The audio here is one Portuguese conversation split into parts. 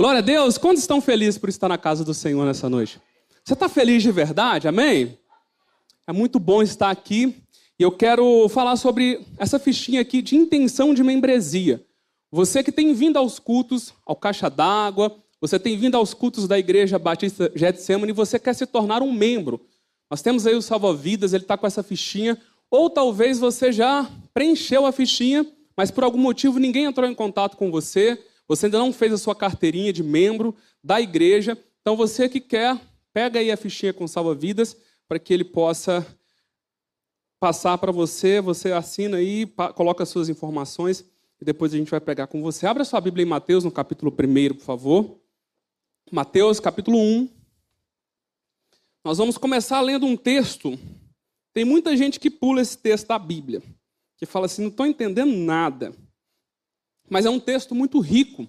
Glória a Deus. Quantos estão felizes por estar na casa do Senhor nessa noite? Você está feliz de verdade? Amém? É muito bom estar aqui. E eu quero falar sobre essa fichinha aqui de intenção de membresia. Você que tem vindo aos cultos, ao Caixa d'Água, você tem vindo aos cultos da Igreja Batista Getsemane e você quer se tornar um membro. Nós temos aí o Salva-Vidas, ele está com essa fichinha. Ou talvez você já preencheu a fichinha, mas por algum motivo ninguém entrou em contato com você, você ainda não fez a sua carteirinha de membro da igreja, então você que quer, pega aí a fichinha com salva-vidas para que ele possa passar para você, você assina aí, coloca as suas informações e depois a gente vai pegar com você. Abra sua Bíblia em Mateus, no capítulo 1, por favor. Mateus, capítulo 1. Nós vamos começar lendo um texto. Tem muita gente que pula esse texto da Bíblia, que fala assim: não estou entendendo nada. Mas é um texto muito rico.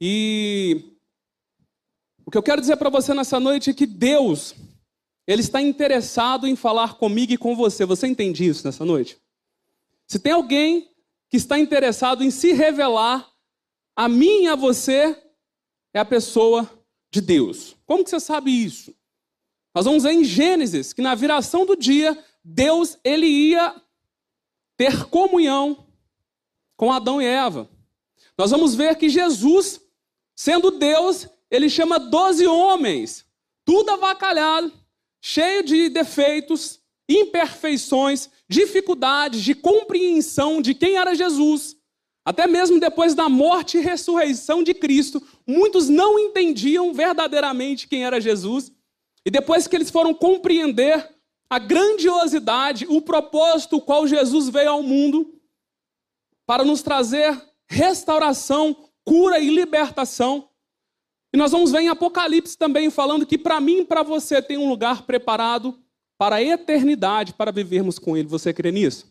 E o que eu quero dizer para você nessa noite é que Deus, Ele está interessado em falar comigo e com você. Você entende isso nessa noite? Se tem alguém que está interessado em se revelar a mim e a você, é a pessoa de Deus. Como que você sabe isso? Nós vamos ver em Gênesis que na viração do dia, Deus ele ia ter comunhão com Adão e Eva. Nós vamos ver que Jesus, sendo Deus, ele chama doze homens, tudo avacalhado, cheio de defeitos, imperfeições, dificuldades de compreensão de quem era Jesus. Até mesmo depois da morte e ressurreição de Cristo, muitos não entendiam verdadeiramente quem era Jesus. E depois que eles foram compreender a grandiosidade, o propósito qual Jesus veio ao mundo, para nos trazer restauração, cura e libertação. E nós vamos ver em Apocalipse também falando que para mim e para você tem um lugar preparado para a eternidade, para vivermos com Ele. Você crê nisso?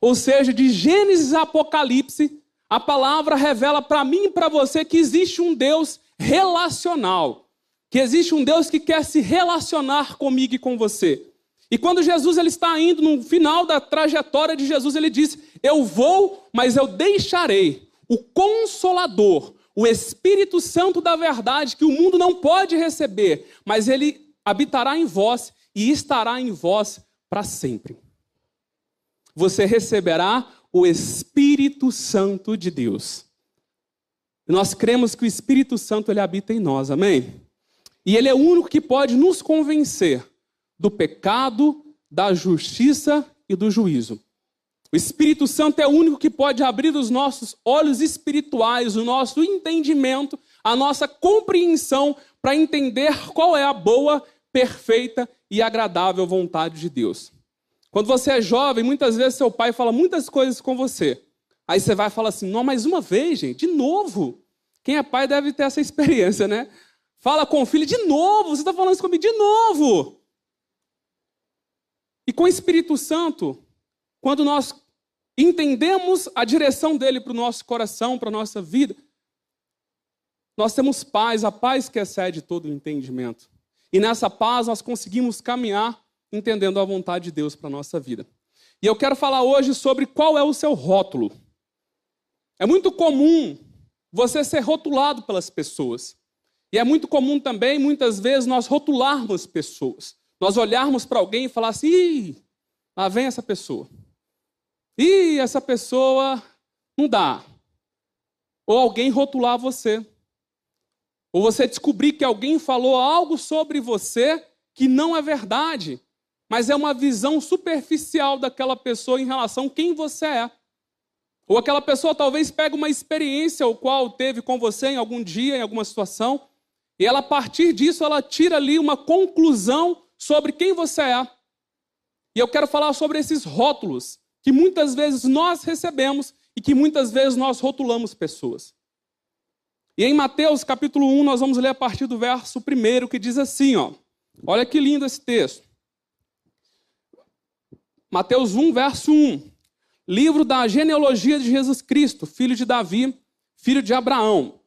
Ou seja, de Gênesis a Apocalipse, a palavra revela para mim e para você que existe um Deus relacional, que existe um Deus que quer se relacionar comigo e com você. E quando Jesus ele está indo no final da trajetória de Jesus, ele diz: "Eu vou, mas eu deixarei o consolador, o Espírito Santo da verdade que o mundo não pode receber, mas ele habitará em vós e estará em vós para sempre." Você receberá o Espírito Santo de Deus. Nós cremos que o Espírito Santo ele habita em nós, amém? E ele é o único que pode nos convencer do pecado, da justiça e do juízo. O Espírito Santo é o único que pode abrir os nossos olhos espirituais, o nosso entendimento, a nossa compreensão para entender qual é a boa, perfeita e agradável vontade de Deus. Quando você é jovem, muitas vezes seu pai fala muitas coisas com você. Aí você vai falar assim: não, mais uma vez, gente, de novo. Quem é pai deve ter essa experiência, né? Fala com o filho, de novo, você está falando isso comigo, de novo. E com o Espírito Santo, quando nós entendemos a direção dele para o nosso coração, para a nossa vida, nós temos paz, a paz que excede todo o entendimento. E nessa paz nós conseguimos caminhar entendendo a vontade de Deus para a nossa vida. E eu quero falar hoje sobre qual é o seu rótulo. É muito comum você ser rotulado pelas pessoas. E é muito comum também, muitas vezes, nós rotularmos pessoas. Nós olharmos para alguém e falar assim: Ih, lá vem essa pessoa. Ih, essa pessoa não dá. Ou alguém rotular você. Ou você descobrir que alguém falou algo sobre você que não é verdade, mas é uma visão superficial daquela pessoa em relação a quem você é. Ou aquela pessoa talvez pegue uma experiência o qual teve com você em algum dia, em alguma situação, e ela a partir disso ela tira ali uma conclusão sobre quem você é. E eu quero falar sobre esses rótulos que muitas vezes nós recebemos e que muitas vezes nós rotulamos pessoas. E em Mateus capítulo 1, nós vamos ler a partir do verso 1 que diz assim, ó. Olha que lindo esse texto. Mateus 1, verso 1. Livro da genealogia de Jesus Cristo, filho de Davi, filho de Abraão.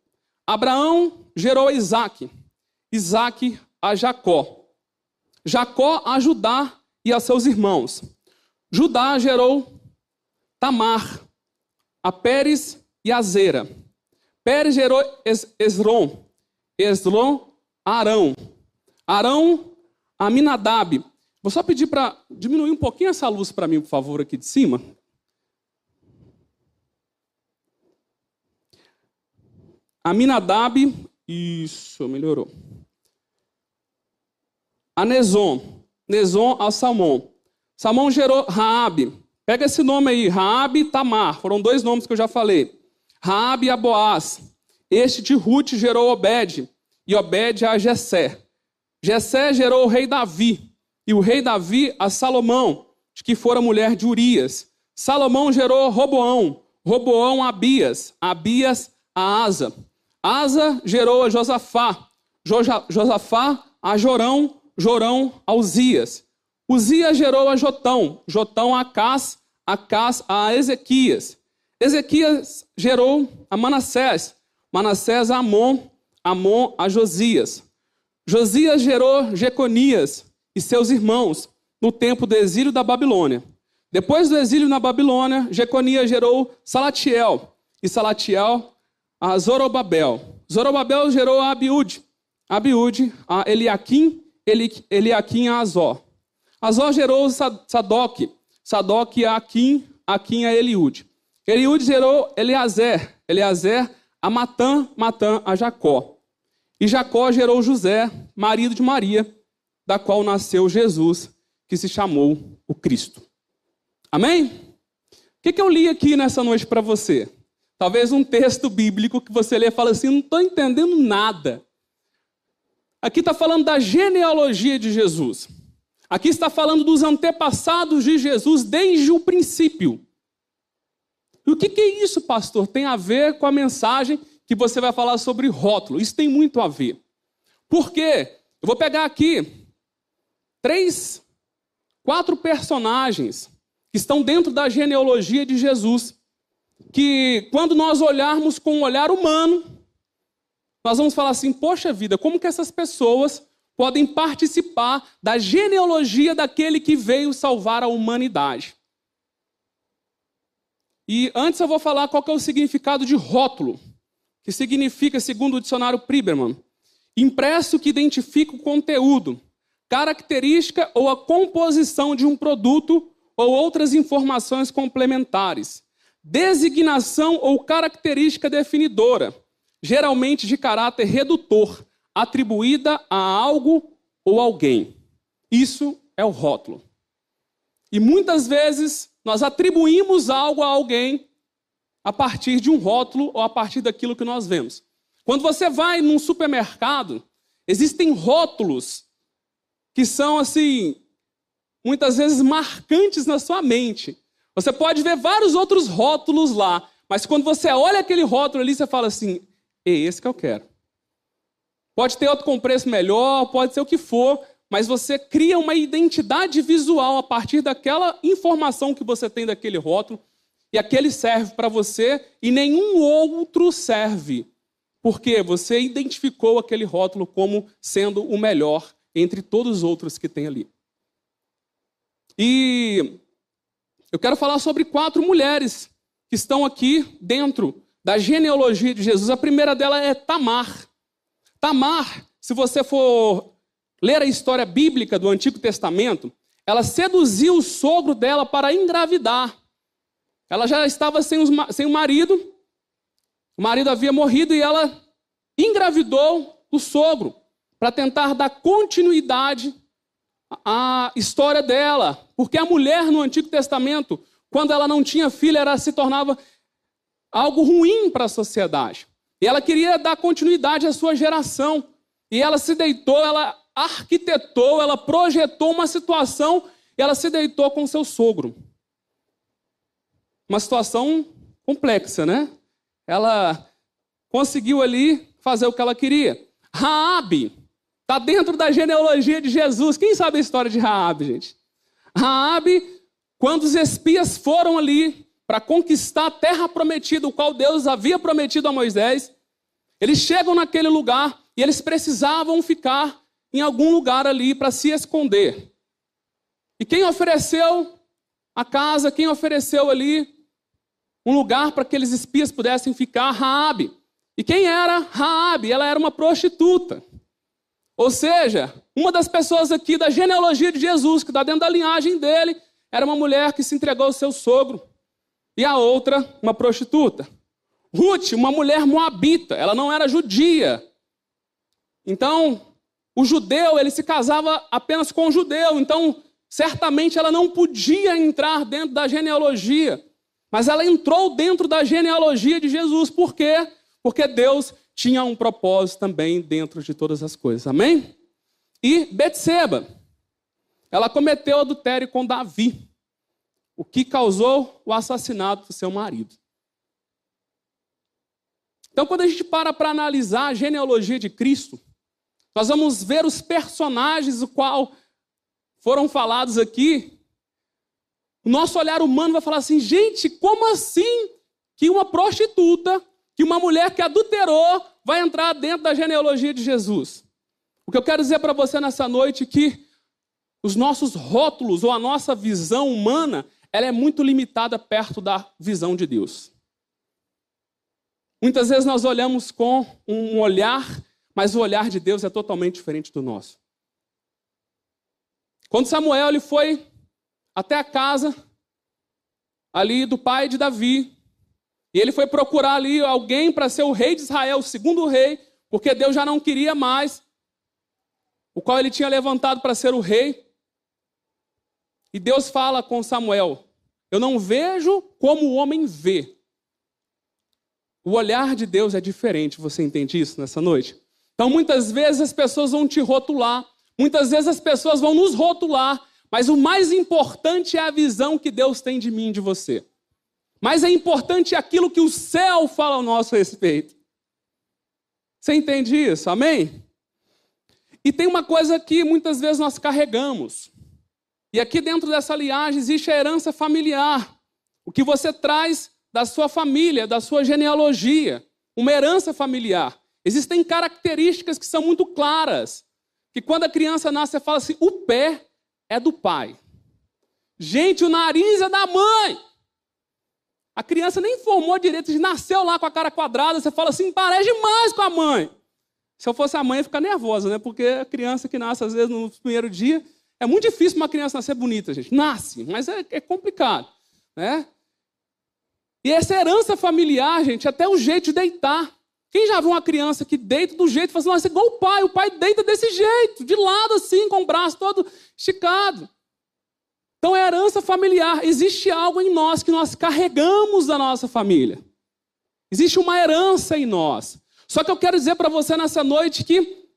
Abraão gerou a Isaac, Isaac a Jacó. Jacó a Judá e a seus irmãos. Judá gerou Tamar, a Pérez e a Zera. Pérez gerou Esron. Esron, Arão. Arão, Aminadab. Vou só pedir para diminuir um pouquinho essa luz para mim, por favor, aqui de cima. Aminadab, isso, melhorou. A Nezon, Nezon a Salmão. Salmão gerou Raabe. Pega esse nome aí, Raabe e Tamar. Foram dois nomes que eu já falei. Raabe a Boaz. Este de Ruth gerou Obed, e Obed a Jessé. Jessé gerou o rei Davi, e o rei Davi a Salomão, que fora mulher de Urias. Salomão gerou Roboão, Roboão a Abias, Abias a Asa. Asa gerou a Josafá, Josafá a Jorão, Jorão a Uzias. Uzias gerou a Jotão, Jotão a Acás, Acás a Ezequias. Ezequias gerou a Manassés, Manassés a Amon, Amon a Josias. Josias gerou Jeconias e seus irmãos no tempo do exílio da Babilônia. Depois do exílio na Babilônia, Jeconias gerou Salatiel e Salatiel a Zorobabel. Zorobabel gerou a Abiúde, Abiúde a Eliakim, Eliakim a Azó. Azó gerou Sadoc, Sadoc a Akim, Akim a Eliúde. Eliúde gerou Eleazer, Eleazer a Matã, Matã a Jacó. E Jacó gerou José, marido de Maria, da qual nasceu Jesus, que se chamou o Cristo. Amém? O que, que eu li aqui nessa noite para você? Talvez um texto bíblico que você lê e fala assim: não estou entendendo nada. Aqui está falando da genealogia de Jesus. Aqui está falando dos antepassados de Jesus desde o princípio. E o que, que é isso, pastor? Tem a ver com a mensagem que você vai falar sobre rótulo. Isso tem muito a ver. Por quê? Eu vou pegar aqui três, quatro personagens que estão dentro da genealogia de Jesus. Que quando nós olharmos com um olhar humano, nós vamos falar assim: poxa vida, como que essas pessoas podem participar da genealogia daquele que veio salvar a humanidade? E antes eu vou falar qual é o significado de rótulo, que significa, segundo o dicionário Priberman, impresso que identifica o conteúdo, característica ou a composição de um produto ou outras informações complementares, designação ou característica definidora, geralmente de caráter redutor, atribuída a algo ou alguém. Isso é o rótulo. E muitas vezes nós atribuímos algo a alguém a partir de um rótulo ou a partir daquilo que nós vemos. Quando você vai num supermercado, existem rótulos que são assim, muitas vezes marcantes na sua mente. Você pode ver vários outros rótulos lá, mas quando você olha aquele rótulo ali, você fala assim: é esse que eu quero. Pode ter outro com preço melhor, pode ser o que for, mas você cria uma identidade visual a partir daquela informação que você tem daquele rótulo, e aquele serve para você e nenhum outro serve. Porque você identificou aquele rótulo como sendo o melhor entre todos os outros que tem ali. E eu quero falar sobre quatro mulheres que estão aqui dentro da genealogia de Jesus. A primeira dela é Tamar. Tamar, se você for ler a história bíblica do Antigo Testamento, ela seduziu o sogro dela para engravidar. Ela já estava sem, os, sem o marido, o marido havia morrido e ela engravidou o sogro para tentar dar continuidade à história dela. Porque a mulher no Antigo Testamento, quando ela não tinha filho, ela se tornava algo ruim para a sociedade. E ela queria dar continuidade à sua geração. E ela se deitou, ela arquitetou, ela projetou uma situação e ela se deitou com seu sogro. Uma situação complexa, né? Ela conseguiu ali fazer o que ela queria. Raabe está dentro da genealogia de Jesus. Quem sabe a história de Raabe, gente? Raabe, quando os espias foram ali para conquistar a terra prometida, o qual Deus havia prometido a Moisés, eles chegam naquele lugar e eles precisavam ficar em algum lugar ali para se esconder. E quem ofereceu a casa, quem ofereceu ali um lugar para que aqueles espias pudessem ficar? Raabe. E quem era Raabe? Ela era uma prostituta. Ou seja, uma das pessoas aqui da genealogia de Jesus, que está dentro da linhagem dele, era uma mulher que se entregou ao seu sogro. E a outra, uma prostituta. Ruth, uma mulher moabita, ela não era judia. Então, o judeu, ele se casava apenas com o judeu. Então, certamente ela não podia entrar dentro da genealogia. Mas ela entrou dentro da genealogia de Jesus. Por quê? Porque Deus tinha um propósito também dentro de todas as coisas. Amém? E Betseba, ela cometeu adultério com Davi, o que causou o assassinato do seu marido. Então, quando a gente para para analisar a genealogia de Cristo, nós vamos ver os personagens o qual foram falados aqui. O nosso olhar humano vai falar assim: gente, como assim que uma prostituta que uma mulher que adulterou vai entrar dentro da genealogia de Jesus. O que eu quero dizer para você nessa noite é que os nossos rótulos ou a nossa visão humana, ela é muito limitada perto da visão de Deus. Muitas vezes nós olhamos com um olhar, mas o olhar de Deus é totalmente diferente do nosso. Quando Samuel ele foi até a casa ali do pai de Davi, e ele foi procurar ali alguém para ser o rei de Israel, o segundo rei, porque Deus já não queria mais, o qual ele tinha levantado para ser o rei. E Deus fala com Samuel: Eu não vejo como o homem vê. O olhar de Deus é diferente, você entende isso nessa noite? Então, muitas vezes as pessoas vão te rotular, muitas vezes as pessoas vão nos rotular, mas o mais importante é a visão que Deus tem de mim e de você. Mas é importante aquilo que o céu fala ao nosso respeito. Você entende isso? Amém? E tem uma coisa que muitas vezes nós carregamos. E aqui dentro dessa liagem existe a herança familiar. O que você traz da sua família, da sua genealogia. Uma herança familiar. Existem características que são muito claras. Que quando a criança nasce, você fala assim: o pé é do pai. Gente, o nariz é da mãe. A criança nem formou direito, nasceu lá com a cara quadrada, você fala assim, parece demais com a mãe. Se eu fosse a mãe, ia ficar nervosa, né? Porque a criança que nasce, às vezes, no primeiro dia, é muito difícil uma criança nascer bonita, gente. Nasce, mas é, é complicado, né? E essa herança familiar, gente, até o jeito de deitar. Quem já viu uma criança que deita do jeito, fala assim, é igual o pai, o pai deita desse jeito, de lado assim, com o braço todo esticado. Então é herança familiar. Existe algo em nós que nós carregamos da nossa família. Existe uma herança em nós. Só que eu quero dizer para você nessa noite que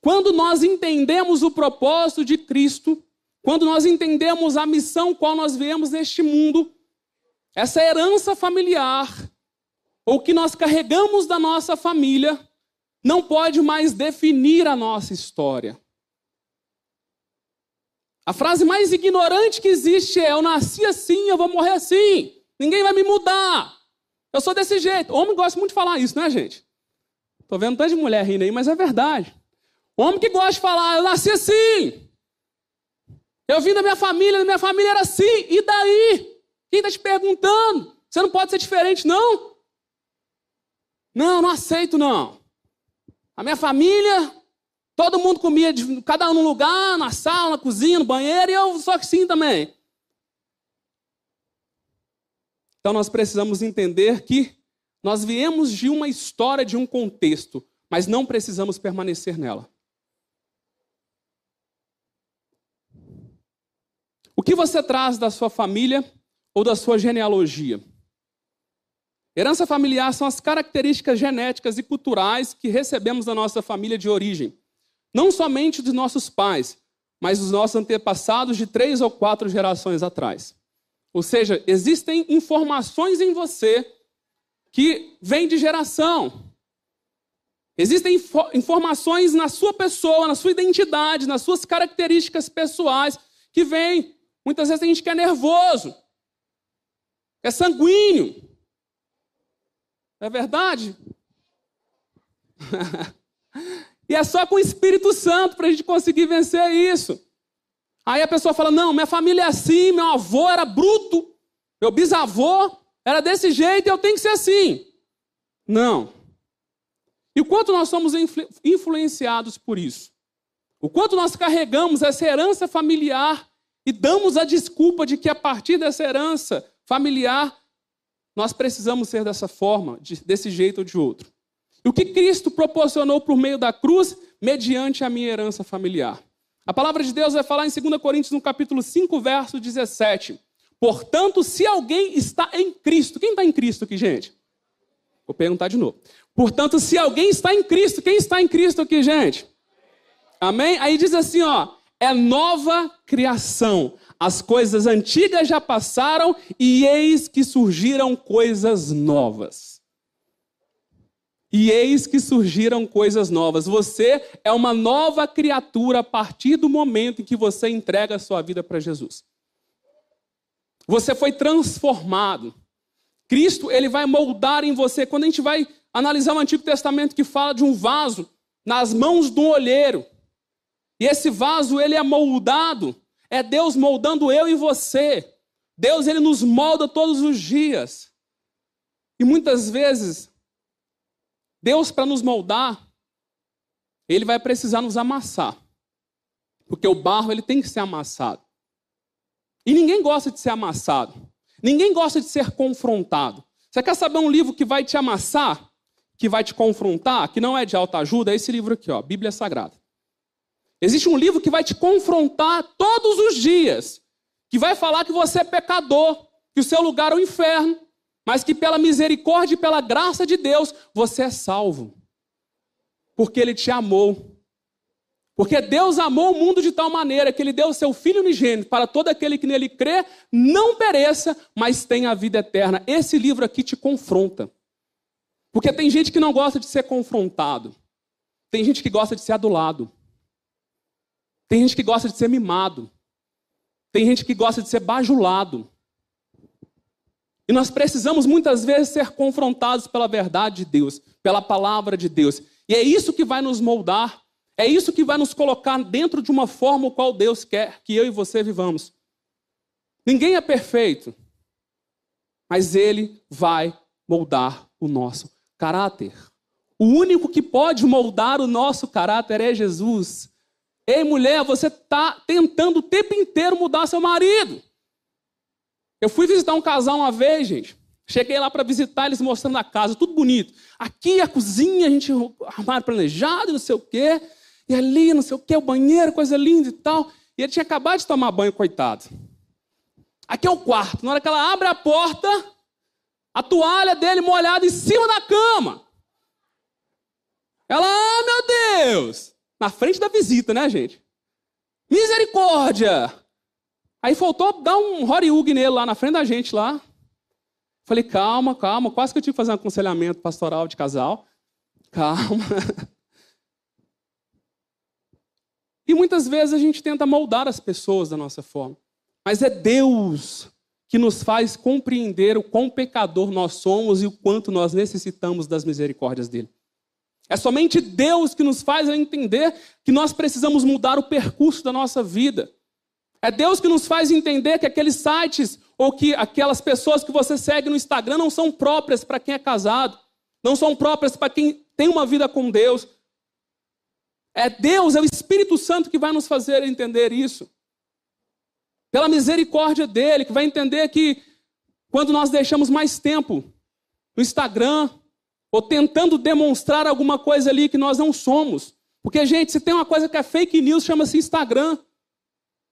quando nós entendemos o propósito de Cristo, quando nós entendemos a missão qual nós viemos neste mundo, essa herança familiar, ou que nós carregamos da nossa família, não pode mais definir a nossa história. A frase mais ignorante que existe é: Eu nasci assim, eu vou morrer assim. Ninguém vai me mudar. Eu sou desse jeito. Homem gosta muito de falar isso, né, gente? Tô vendo tanto de mulher rindo aí, mas é verdade. Homem que gosta de falar: Eu nasci assim. Eu vim da minha família, minha família era assim. E daí? Quem está te perguntando? Você não pode ser diferente, não? Não, não aceito, não. A minha família Todo mundo comia, cada um num lugar, na sala, na cozinha, no banheiro, e eu só que sim também. Então nós precisamos entender que nós viemos de uma história, de um contexto, mas não precisamos permanecer nela. Que você traz da sua família ou da sua genealogia? Herança familiar são as características genéticas e culturais que recebemos da nossa família de origem. Não somente dos nossos pais, mas dos nossos antepassados de três ou quatro gerações atrás. Ou seja, existem informações em você que vêm de geração. Existem informações na sua pessoa, na sua identidade, nas suas características pessoais que vêm. Muitas vezes a gente que é nervoso, é sanguíneo. É verdade? E é só com o Espírito Santo para a gente conseguir vencer isso. Aí a pessoa fala: não, minha família é assim, meu avô era bruto, meu bisavô era desse jeito e eu tenho que ser assim. Não. E o quanto nós somos influenciados por isso. O quanto nós carregamos essa herança familiar e damos a desculpa de que a partir dessa herança familiar nós precisamos ser dessa forma, desse jeito ou de outro. E o que Cristo proporcionou por meio da cruz, mediante a minha herança familiar. A palavra de Deus vai falar em 2 Coríntios, no capítulo 5, verso 17. Portanto, se alguém está em Cristo, quem está em Cristo aqui, gente? Vou perguntar de novo. Portanto, se alguém está em Cristo, quem está em Cristo aqui, gente? Amém? Aí diz assim, ó, é nova criação. As coisas antigas já passaram e eis que surgiram coisas novas. E eis que surgiram coisas novas. Você é uma nova criatura a partir do momento em que você entrega a sua vida para Jesus. Você foi transformado. Cristo, ele vai moldar em você. Quando a gente vai analisar o Antigo Testamento que fala de um vaso nas mãos do olheiro, e esse vaso, ele é moldado, é Deus moldando eu e você. Deus, ele nos molda todos os dias. E muitas vezes, Deus, para nos moldar, ele vai precisar nos amassar. Porque o barro, ele tem que ser amassado. E ninguém gosta de ser amassado. Ninguém gosta de ser confrontado. Você quer saber um livro que vai te amassar? Que vai te confrontar? Que não é de alta ajuda? É esse livro aqui, ó, Bíblia Sagrada. Existe um livro que vai te confrontar todos os dias. Que vai falar que você é pecador, que o seu lugar é o inferno, mas que pela misericórdia e pela graça de Deus você é salvo. Porque Ele te amou. Porque Deus amou o mundo de tal maneira que ele deu o seu Filho unigênito para todo aquele que nele crê, não pereça, mas tenha a vida eterna. Esse livro aqui te confronta. Porque tem gente que não gosta de ser confrontado. Tem gente que gosta de ser adulado. Tem gente que gosta de ser mimado. Tem gente que gosta de ser bajulado. E nós precisamos muitas vezes ser confrontados pela verdade de Deus, pela palavra de Deus. E é isso que vai nos moldar é isso que vai nos colocar dentro de uma forma o qual Deus quer que eu e você vivamos. Ninguém é perfeito, mas Ele vai moldar o nosso caráter. O único que pode moldar o nosso caráter é Jesus. Ei, mulher, você está tentando o tempo inteiro mudar seu marido. Eu fui visitar um casal uma vez, gente. Cheguei lá para visitar, eles mostrando a casa, tudo bonito. Aqui a cozinha, a gente armário planejado, não sei o quê. E ali, não sei o que, o banheiro, coisa linda e tal. E ele tinha acabado de tomar banho, coitado. Aqui é o quarto. Na hora que ela abre a porta, a toalha dele molhada em cima da cama. Ela, ah, meu Deus! Na frente da visita, né, gente? Misericórdia! Aí faltou dar um horiug nele lá na frente da gente lá. Falei, calma, calma. Quase que eu tive que fazer um aconselhamento pastoral de casal. Calma. E muitas vezes a gente tenta moldar as pessoas da nossa forma. Mas é Deus que nos faz compreender o quão pecador nós somos e o quanto nós necessitamos das misericórdias dele. É somente Deus que nos faz entender que nós precisamos mudar o percurso da nossa vida. É Deus que nos faz entender que aqueles sites ou que aquelas pessoas que você segue no Instagram não são próprias para quem é casado, não são próprias para quem tem uma vida com Deus, é Deus, é o Espírito Santo que vai nos fazer entender isso. Pela misericórdia dele, que vai entender que quando nós deixamos mais tempo no Instagram, ou tentando demonstrar alguma coisa ali que nós não somos. Porque, gente, se tem uma coisa que é fake news, chama-se Instagram.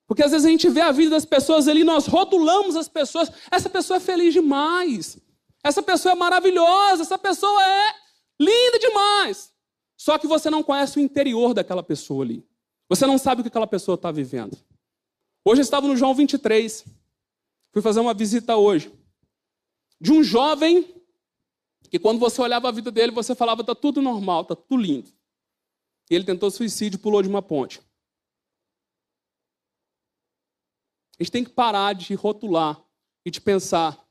Porque às vezes a gente vê a vida das pessoas ali, nós rotulamos as pessoas. Essa pessoa é feliz demais. Essa pessoa é maravilhosa. Essa pessoa é linda demais. Só que você não conhece o interior daquela pessoa ali. Você não sabe o que aquela pessoa está vivendo. Hoje eu estava no João 23. Fui fazer uma visita hoje. De um jovem que quando você olhava a vida dele, você falava, está tudo normal, está tudo lindo. E ele tentou suicídio e pulou de uma ponte. A gente tem que parar de rotular e de pensar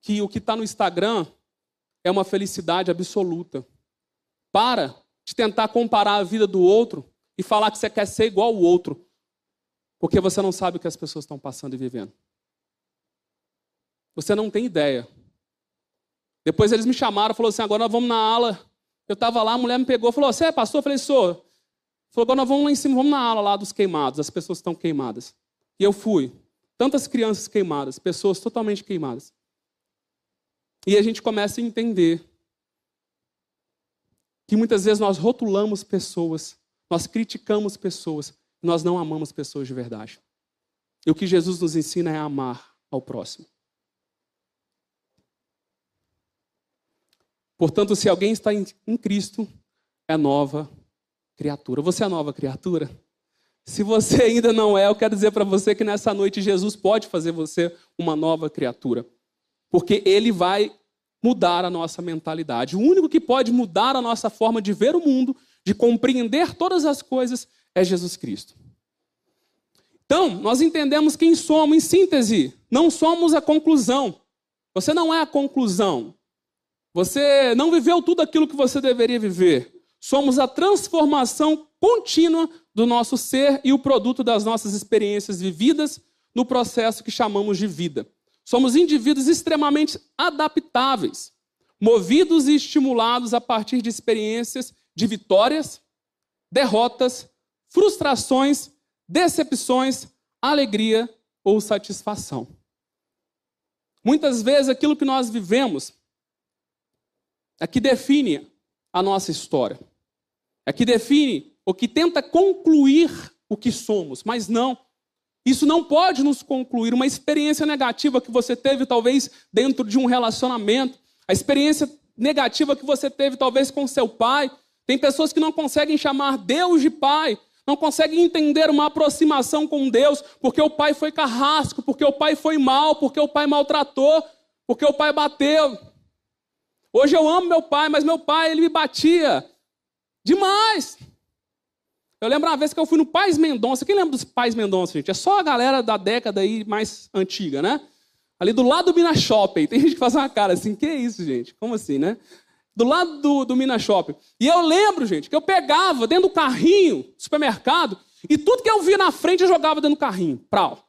que o que está no Instagram é uma felicidade absoluta. Para de tentar comparar a vida do outro e falar que você quer ser igual ao outro, porque você não sabe o que as pessoas estão passando e vivendo. Você não tem ideia. Depois eles me chamaram falaram assim: agora nós vamos na ala Eu estava lá, a mulher me pegou, falou: Você é pastor? Eu falei: Sou. Falou: Agora nós vamos lá em cima, vamos na aula lá dos queimados, as pessoas estão queimadas. E eu fui. Tantas crianças queimadas, pessoas totalmente queimadas. E a gente começa a entender que muitas vezes nós rotulamos pessoas, nós criticamos pessoas, nós não amamos pessoas de verdade. E o que Jesus nos ensina é amar ao próximo. Portanto, se alguém está em Cristo, é nova criatura. Você é nova criatura? Se você ainda não é, eu quero dizer para você que nessa noite Jesus pode fazer você uma nova criatura. Porque ele vai mudar a nossa mentalidade. O único que pode mudar a nossa forma de ver o mundo, de compreender todas as coisas, é Jesus Cristo. Então, nós entendemos quem somos, em síntese, não somos a conclusão. Você não é a conclusão. Você não viveu tudo aquilo que você deveria viver. Somos a transformação contínua do nosso ser e o produto das nossas experiências vividas no processo que chamamos de vida. Somos indivíduos extremamente adaptáveis, movidos e estimulados a partir de experiências de vitórias, derrotas, frustrações, decepções, alegria ou satisfação. Muitas vezes aquilo que nós vivemos é que define a nossa história. É que define ou que tenta concluir o que somos, mas não. Isso não pode nos concluir. Uma experiência negativa que você teve, talvez, dentro de um relacionamento, a experiência negativa que você teve, talvez, com seu pai. Tem pessoas que não conseguem chamar Deus de pai, não conseguem entender uma aproximação com Deus, porque o pai foi carrasco, porque o pai foi mal, porque o pai maltratou, porque o pai bateu. Hoje eu amo meu pai, mas meu pai ele me batia demais. Eu lembro uma vez que eu fui no Pais Mendonça. Quem lembra dos Pais Mendonça, gente? É só a galera da década aí mais antiga, né? Ali do lado do Minas Shopping. Tem gente que faz uma cara assim, que isso, gente? Como assim, né? Do lado do, do Minas Shopping. E eu lembro, gente, que eu pegava dentro do carrinho do supermercado e tudo que eu via na frente eu jogava dentro do carrinho. Prau.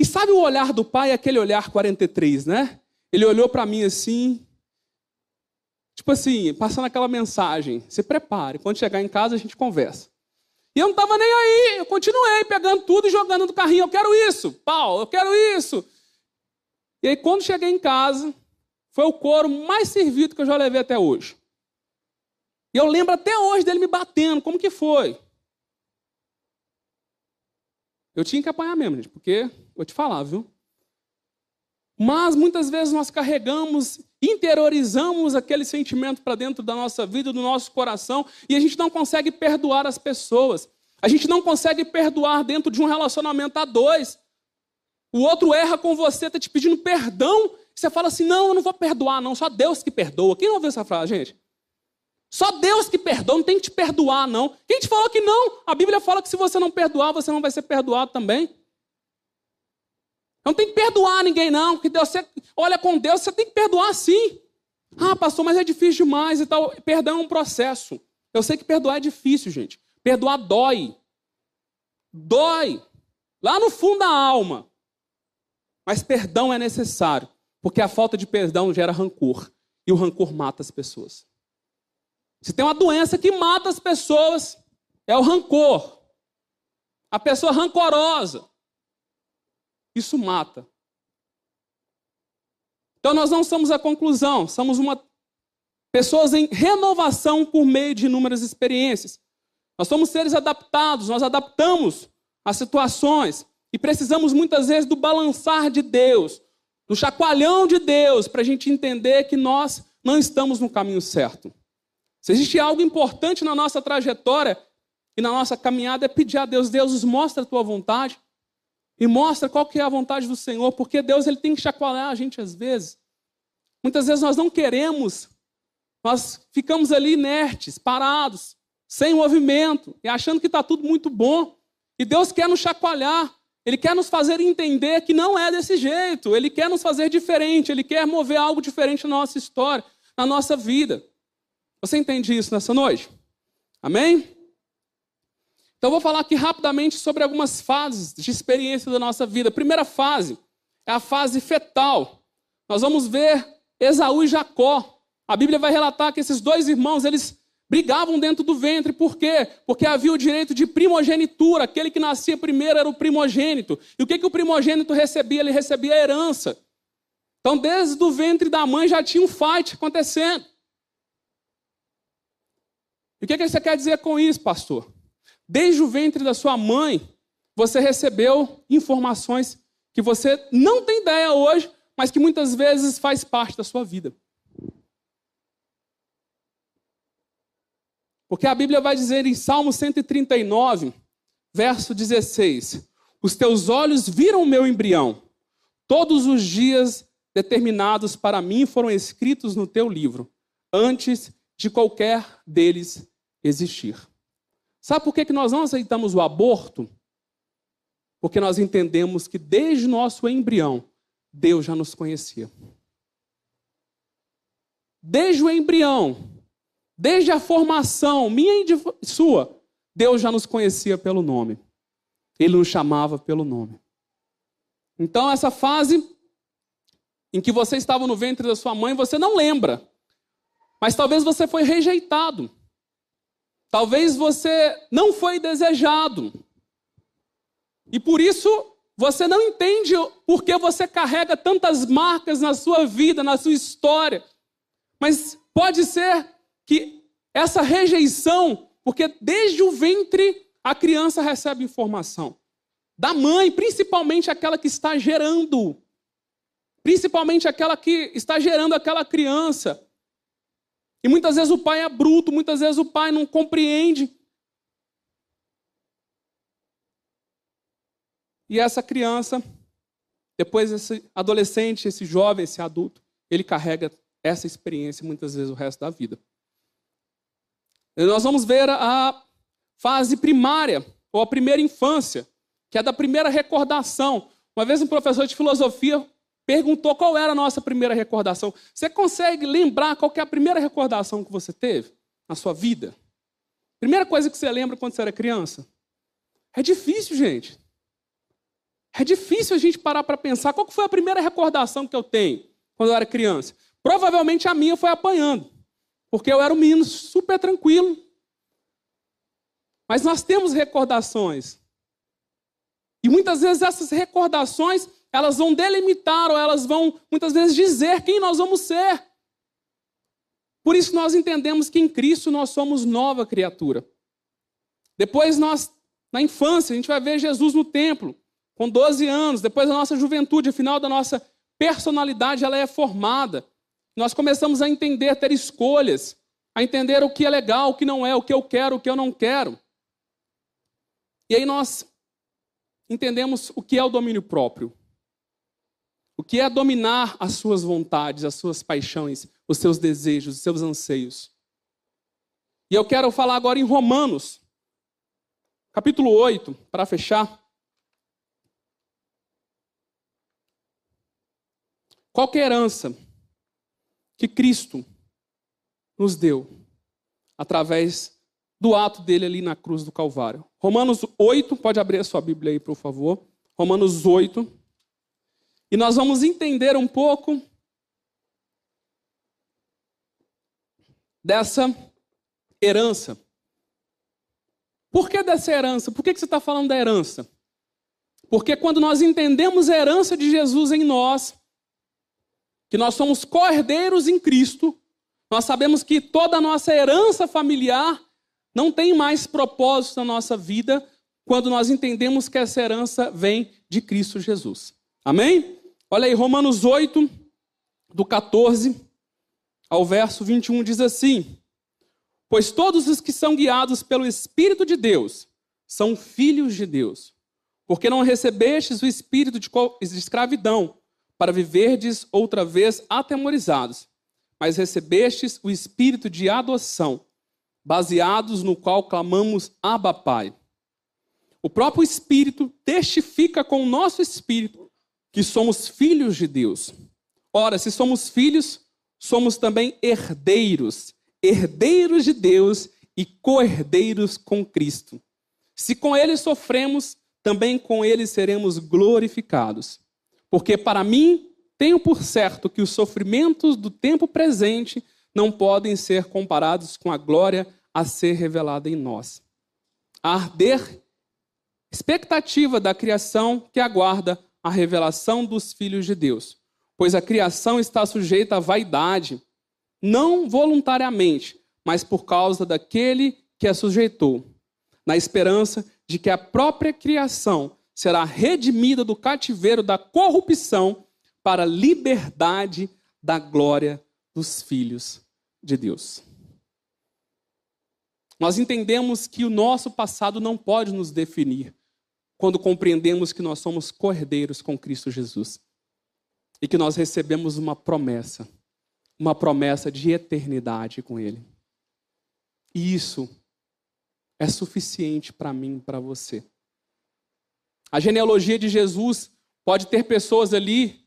E sabe o olhar do pai, aquele olhar 43, né? Ele olhou para mim assim, tipo assim, passando aquela mensagem: se prepare, quando chegar em casa a gente conversa. E eu não estava nem aí, eu continuei pegando tudo e jogando no carrinho. Eu quero isso, pau, eu quero isso. E aí, quando cheguei em casa, foi o couro mais servido que eu já levei até hoje. E eu lembro até hoje dele me batendo. Como que foi? Eu tinha que apanhar mesmo, gente, porque, vou te falar, viu? Mas muitas vezes nós carregamos, interiorizamos aquele sentimento para dentro da nossa vida, do nosso coração, e a gente não consegue perdoar as pessoas. A gente não consegue perdoar dentro de um relacionamento a dois. O outro erra com você, está te pedindo perdão. Você fala assim: não, eu não vou perdoar, não, só Deus que perdoa. Quem ouviu essa frase, gente? Só Deus que perdoa, não tem que te perdoar, não. Quem te falou que não? A Bíblia fala que se você não perdoar, você não vai ser perdoado também. Não tem que perdoar ninguém, não. Que Deus, você olha com Deus, você tem que perdoar sim. Ah, pastor, mas é difícil demais e tal. Perdão é um processo. Eu sei que perdoar é difícil, gente. Perdoar dói. Dói. Lá no fundo da alma. Mas perdão é necessário. Porque a falta de perdão gera rancor. E o rancor mata as pessoas. Se tem uma doença que mata as pessoas, é o rancor. A pessoa rancorosa. Isso mata. Então nós não somos a conclusão, somos uma pessoas em renovação por meio de inúmeras experiências. Nós somos seres adaptados, nós adaptamos as situações e precisamos muitas vezes do balançar de Deus, do chacoalhão de Deus, para a gente entender que nós não estamos no caminho certo. Se existe algo importante na nossa trajetória e na nossa caminhada, é pedir a Deus: Deus, nos mostra a tua vontade e mostra qual que é a vontade do Senhor, porque Deus ele tem que chacoalhar a gente às vezes. Muitas vezes nós não queremos, nós ficamos ali inertes, parados, sem movimento, e achando que está tudo muito bom. E Deus quer nos chacoalhar, Ele quer nos fazer entender que não é desse jeito, Ele quer nos fazer diferente, Ele quer mover algo diferente na nossa história, na nossa vida. Você entende isso nessa noite? Amém? Então, vou falar aqui rapidamente sobre algumas fases de experiência da nossa vida. A primeira fase é a fase fetal. Nós vamos ver Esaú e Jacó. A Bíblia vai relatar que esses dois irmãos, eles brigavam dentro do ventre. Por quê? Porque havia o direito de primogenitura. Aquele que nascia primeiro era o primogênito. E o que, que o primogênito recebia? Ele recebia a herança. Então, desde o ventre da mãe já tinha um fight acontecendo. E o que, que você quer dizer com isso, pastor? Desde o ventre da sua mãe, você recebeu informações que você não tem ideia hoje, mas que muitas vezes faz parte da sua vida. Porque a Bíblia vai dizer em Salmo 139, verso 16: Os teus olhos viram o meu embrião, todos os dias determinados para mim foram escritos no teu livro, antes de qualquer deles existir. Sabe por que nós não aceitamos o aborto? Porque nós entendemos que desde nosso embrião, Deus já nos conhecia. Desde o embrião, desde a formação, minha e sua, Deus já nos conhecia pelo nome. Ele nos chamava pelo nome. Então, essa fase em que você estava no ventre da sua mãe, você não lembra. Mas talvez você foi rejeitado. Talvez você não foi desejado. E por isso você não entende por que você carrega tantas marcas na sua vida, na sua história. Mas pode ser que essa rejeição, porque desde o ventre a criança recebe informação. Da mãe, principalmente aquela que está gerando. Principalmente aquela que está gerando aquela criança. E muitas vezes o pai é bruto, muitas vezes o pai não compreende. E essa criança, depois esse adolescente, esse jovem, esse adulto, ele carrega essa experiência muitas vezes o resto da vida. E nós vamos ver a fase primária, ou a primeira infância, que é da primeira recordação. Uma vez um professor de filosofia perguntou qual era a nossa primeira recordação. Você consegue lembrar qual é a primeira recordação que você teve na sua vida? Primeira coisa que você lembra quando você era criança? É difícil, gente. É difícil a gente parar para pensar qual foi a primeira recordação que eu tenho quando eu era criança. Provavelmente a minha foi apanhando, porque eu era um menino super tranquilo. Mas nós temos recordações. E muitas vezes essas recordações elas vão delimitar ou elas vão muitas vezes dizer quem nós vamos ser. Por isso nós entendemos que em Cristo nós somos nova criatura. Depois nós, na infância, a gente vai ver Jesus no templo, com 12 anos, depois da nossa juventude, o final da nossa personalidade, ela é formada. Nós começamos a entender, ter escolhas, a entender o que é legal, o que não é, o que eu quero, o que eu não quero. E aí nós entendemos o que é o domínio próprio. O que é dominar as suas vontades, as suas paixões, os seus desejos, os seus anseios? E eu quero falar agora em Romanos, capítulo 8, para fechar. Qual é a herança que Cristo nos deu através do ato dele ali na cruz do Calvário? Romanos 8, pode abrir a sua Bíblia aí, por favor. Romanos 8. E nós vamos entender um pouco dessa herança. Por que dessa herança? Por que você está falando da herança? Porque quando nós entendemos a herança de Jesus em nós, que nós somos cordeiros em Cristo, nós sabemos que toda a nossa herança familiar não tem mais propósito na nossa vida quando nós entendemos que essa herança vem de Cristo Jesus. Amém? Olha aí, Romanos 8, do 14 ao verso 21, diz assim: Pois todos os que são guiados pelo Espírito de Deus são filhos de Deus. Porque não recebestes o espírito de escravidão para viverdes outra vez atemorizados, mas recebestes o espírito de adoção, baseados no qual clamamos Abba Pai. O próprio Espírito testifica com o nosso espírito que somos filhos de Deus. Ora, se somos filhos, somos também herdeiros, herdeiros de Deus e co-herdeiros com Cristo. Se com ele sofremos, também com ele seremos glorificados. Porque para mim, tenho por certo que os sofrimentos do tempo presente não podem ser comparados com a glória a ser revelada em nós. A arder expectativa da criação que aguarda a revelação dos filhos de Deus, pois a criação está sujeita à vaidade, não voluntariamente, mas por causa daquele que a sujeitou, na esperança de que a própria criação será redimida do cativeiro da corrupção para a liberdade da glória dos filhos de Deus. Nós entendemos que o nosso passado não pode nos definir quando compreendemos que nós somos cordeiros com Cristo Jesus e que nós recebemos uma promessa, uma promessa de eternidade com Ele. E isso é suficiente para mim para você. A genealogia de Jesus pode ter pessoas ali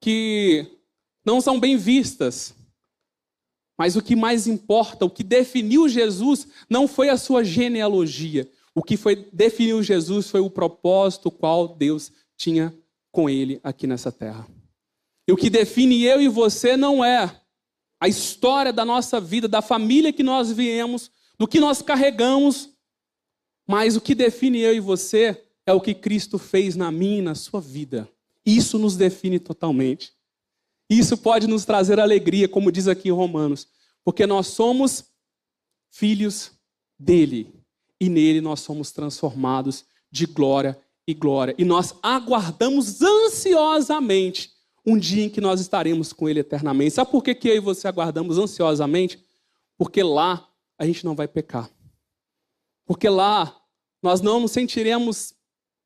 que não são bem vistas. Mas o que mais importa, o que definiu Jesus, não foi a sua genealogia. O que foi definiu Jesus foi o propósito qual Deus tinha com ele aqui nessa terra. E o que define eu e você não é a história da nossa vida, da família que nós viemos, do que nós carregamos, mas o que define eu e você é o que Cristo fez na minha e na sua vida. Isso nos define totalmente. Isso pode nos trazer alegria, como diz aqui em Romanos, porque nós somos filhos dele e nele nós somos transformados de glória e glória. E nós aguardamos ansiosamente um dia em que nós estaremos com ele eternamente. Sabe por que, que eu e você aguardamos ansiosamente? Porque lá a gente não vai pecar. Porque lá nós não nos sentiremos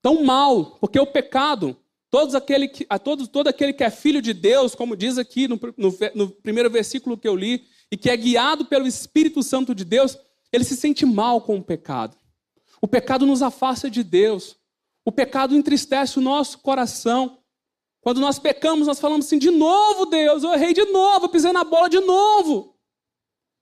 tão mal, porque o pecado, todos aquele que, a todos, todo aquele que é filho de Deus, como diz aqui no, no, no primeiro versículo que eu li, e que é guiado pelo Espírito Santo de Deus, ele se sente mal com o pecado. O pecado nos afasta de Deus. O pecado entristece o nosso coração. Quando nós pecamos, nós falamos assim: de novo, Deus, eu errei de novo, pisei na bola de novo.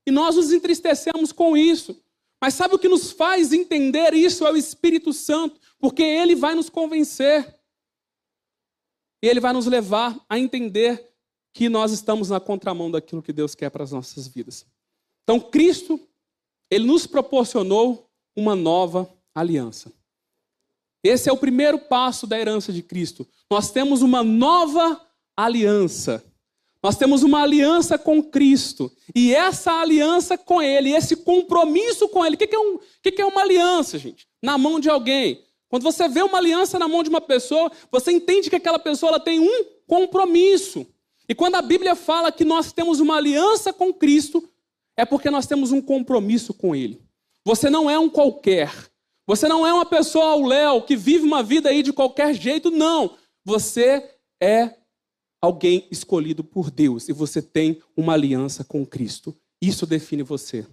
E nós nos entristecemos com isso. Mas sabe o que nos faz entender isso? É o Espírito Santo, porque ele vai nos convencer. E ele vai nos levar a entender que nós estamos na contramão daquilo que Deus quer para as nossas vidas. Então, Cristo, ele nos proporcionou uma nova aliança. Esse é o primeiro passo da herança de Cristo. Nós temos uma nova aliança. Nós temos uma aliança com Cristo. E essa aliança com Ele, esse compromisso com Ele. O que é, um, o que é uma aliança, gente? Na mão de alguém. Quando você vê uma aliança na mão de uma pessoa, você entende que aquela pessoa ela tem um compromisso. E quando a Bíblia fala que nós temos uma aliança com Cristo, é porque nós temos um compromisso com Ele. Você não é um qualquer. Você não é uma pessoa ao léu que vive uma vida aí de qualquer jeito, não. Você é alguém escolhido por Deus e você tem uma aliança com Cristo. Isso define você.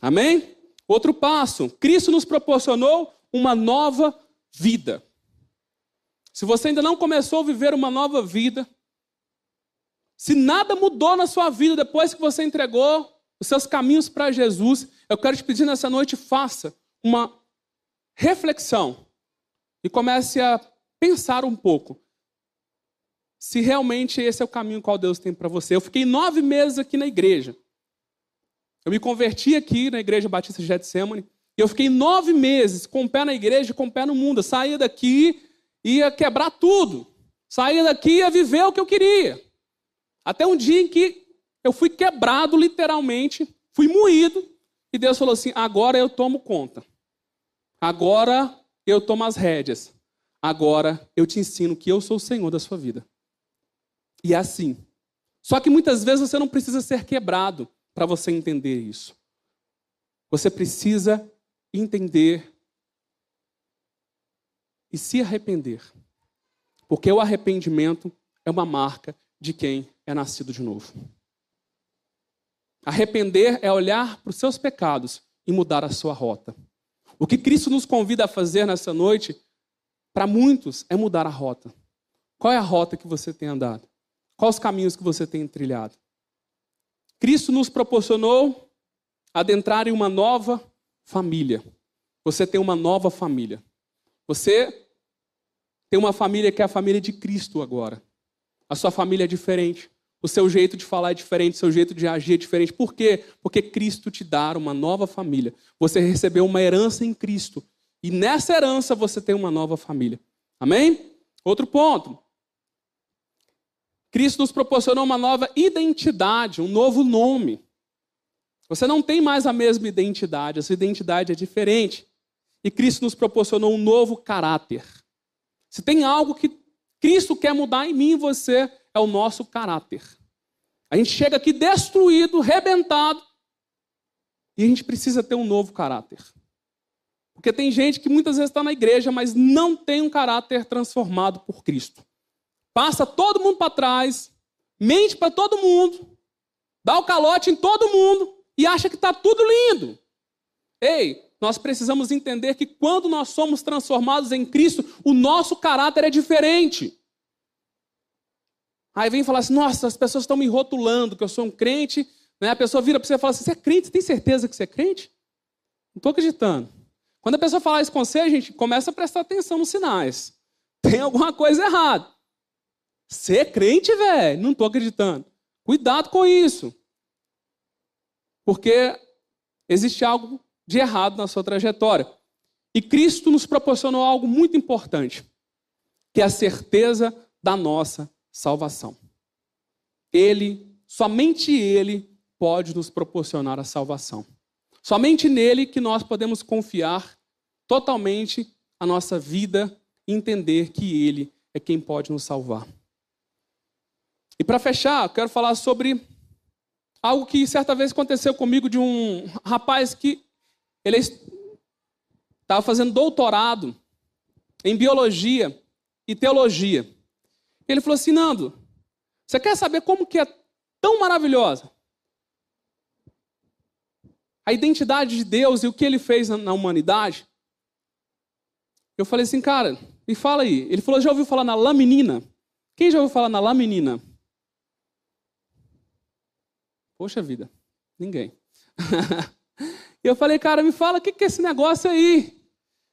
Amém? Outro passo: Cristo nos proporcionou uma nova vida. Se você ainda não começou a viver uma nova vida, se nada mudou na sua vida depois que você entregou os seus caminhos para Jesus, eu quero te pedir nessa noite, faça uma reflexão e comece a pensar um pouco se realmente esse é o caminho qual Deus tem para você. Eu fiquei nove meses aqui na igreja. Eu me converti aqui na Igreja Batista de Getsemane. E eu fiquei nove meses com o pé na igreja e com o pé no mundo. Eu saía daqui ia quebrar tudo. Saía daqui ia viver o que eu queria. Até um dia em que eu fui quebrado literalmente, fui moído, e Deus falou assim: agora eu tomo conta. Agora eu tomo as rédeas. Agora eu te ensino que eu sou o Senhor da sua vida. E é assim. Só que muitas vezes você não precisa ser quebrado para você entender isso. Você precisa entender e se arrepender. Porque o arrependimento é uma marca de quem é nascido de novo. Arrepender é olhar para os seus pecados e mudar a sua rota. O que Cristo nos convida a fazer nessa noite, para muitos, é mudar a rota. Qual é a rota que você tem andado? Quais os caminhos que você tem trilhado? Cristo nos proporcionou adentrar em uma nova família. Você tem uma nova família. Você tem uma família que é a família de Cristo agora. A sua família é diferente. O seu jeito de falar é diferente, o seu jeito de agir é diferente. Por quê? Porque Cristo te dá uma nova família. Você recebeu uma herança em Cristo. E nessa herança você tem uma nova família. Amém? Outro ponto. Cristo nos proporcionou uma nova identidade, um novo nome. Você não tem mais a mesma identidade, a sua identidade é diferente. E Cristo nos proporcionou um novo caráter. Se tem algo que Cristo quer mudar em mim e você, é o nosso caráter. A gente chega aqui destruído, rebentado, e a gente precisa ter um novo caráter. Porque tem gente que muitas vezes está na igreja, mas não tem um caráter transformado por Cristo. Passa todo mundo para trás, mente para todo mundo, dá o calote em todo mundo e acha que está tudo lindo. Ei, nós precisamos entender que quando nós somos transformados em Cristo, o nosso caráter é diferente. Aí vem falar assim: nossa, as pessoas estão me rotulando que eu sou um crente. Né? A pessoa vira para você e fala assim: você é crente? Você tem certeza que você é crente? Não estou acreditando. Quando a pessoa fala isso com você, a gente começa a prestar atenção nos sinais. Tem alguma coisa errada. Você é crente, velho? Não estou acreditando. Cuidado com isso. Porque existe algo de errado na sua trajetória. E Cristo nos proporcionou algo muito importante, que é a certeza da nossa salvação. Ele, somente Ele, pode nos proporcionar a salvação. Somente nele que nós podemos confiar totalmente a nossa vida e entender que Ele é quem pode nos salvar. E para fechar, quero falar sobre algo que certa vez aconteceu comigo de um rapaz que ele estava fazendo doutorado em biologia e teologia. Ele falou assim, Nando, você quer saber como que é tão maravilhosa? A identidade de Deus e o que ele fez na humanidade? Eu falei assim, cara, me fala aí. Ele falou, já ouviu falar na laminina? Quem já ouviu falar na laminina? Poxa vida, ninguém. E eu falei, cara, me fala o que é esse negócio aí.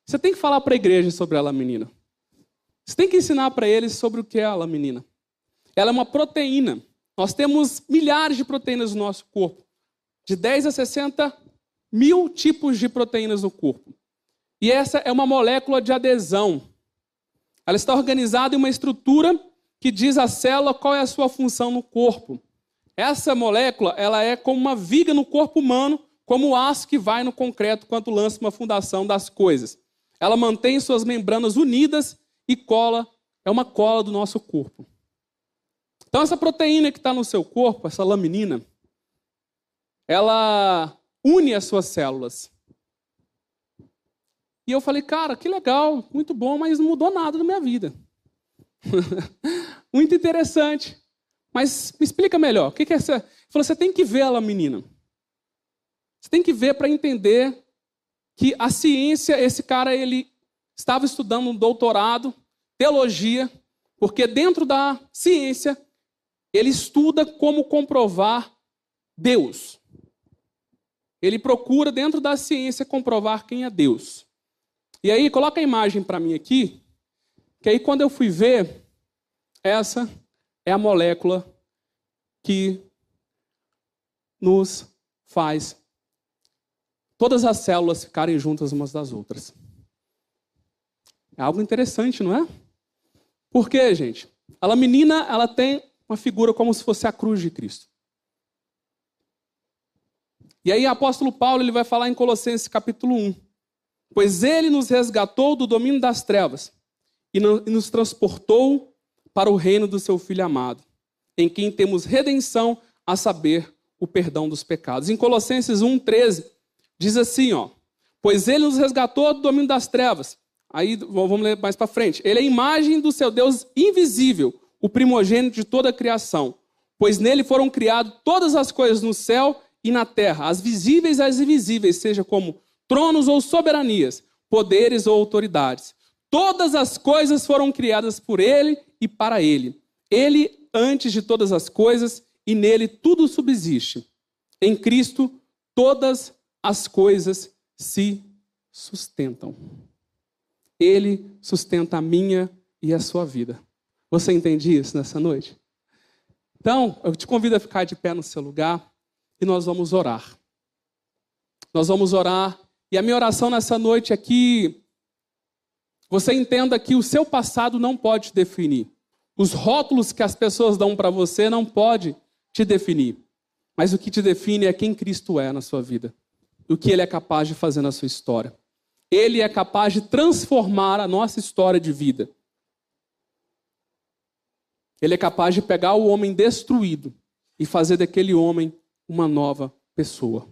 Você tem que falar para a igreja sobre ela, menina. Você tem que ensinar para eles sobre o que é ela, menina. Ela é uma proteína. Nós temos milhares de proteínas no nosso corpo. De 10 a 60 mil tipos de proteínas no corpo. E essa é uma molécula de adesão. Ela está organizada em uma estrutura que diz à célula qual é a sua função no corpo. Essa molécula, ela é como uma viga no corpo humano como o aço que vai no concreto quando lança uma fundação das coisas. Ela mantém suas membranas unidas e cola, é uma cola do nosso corpo. Então, essa proteína que está no seu corpo, essa laminina, ela une as suas células. E eu falei, cara, que legal, muito bom, mas não mudou nada na minha vida. muito interessante. Mas me explica melhor. O que é essa? Ele falou, você tem que ver a laminina. Você tem que ver para entender que a ciência, esse cara, ele estava estudando um doutorado, teologia, porque dentro da ciência, ele estuda como comprovar Deus. Ele procura, dentro da ciência, comprovar quem é Deus. E aí, coloca a imagem para mim aqui, que aí quando eu fui ver, essa é a molécula que nos faz todas as células ficarem juntas umas das outras. É algo interessante, não é? Por quê, gente? A laminina, ela tem uma figura como se fosse a cruz de Cristo. E aí o apóstolo Paulo ele vai falar em Colossenses capítulo 1. Pois ele nos resgatou do domínio das trevas e nos transportou para o reino do seu Filho amado, em quem temos redenção, a saber, o perdão dos pecados. Em Colossenses 1,13, Diz assim, ó: Pois ele nos resgatou do domínio das trevas. Aí vamos ler mais para frente. Ele é a imagem do seu Deus invisível, o primogênito de toda a criação. Pois nele foram criadas todas as coisas no céu e na terra, as visíveis e as invisíveis, seja como tronos ou soberanias, poderes ou autoridades. Todas as coisas foram criadas por ele e para ele. Ele antes de todas as coisas e nele tudo subsiste. Em Cristo todas as coisas se sustentam. Ele sustenta a minha e a sua vida. Você entende isso nessa noite? Então, eu te convido a ficar de pé no seu lugar e nós vamos orar. Nós vamos orar e a minha oração nessa noite é que você entenda que o seu passado não pode te definir. Os rótulos que as pessoas dão para você não pode te definir. Mas o que te define é quem Cristo é na sua vida. O que ele é capaz de fazer na sua história. Ele é capaz de transformar a nossa história de vida. Ele é capaz de pegar o homem destruído e fazer daquele homem uma nova pessoa.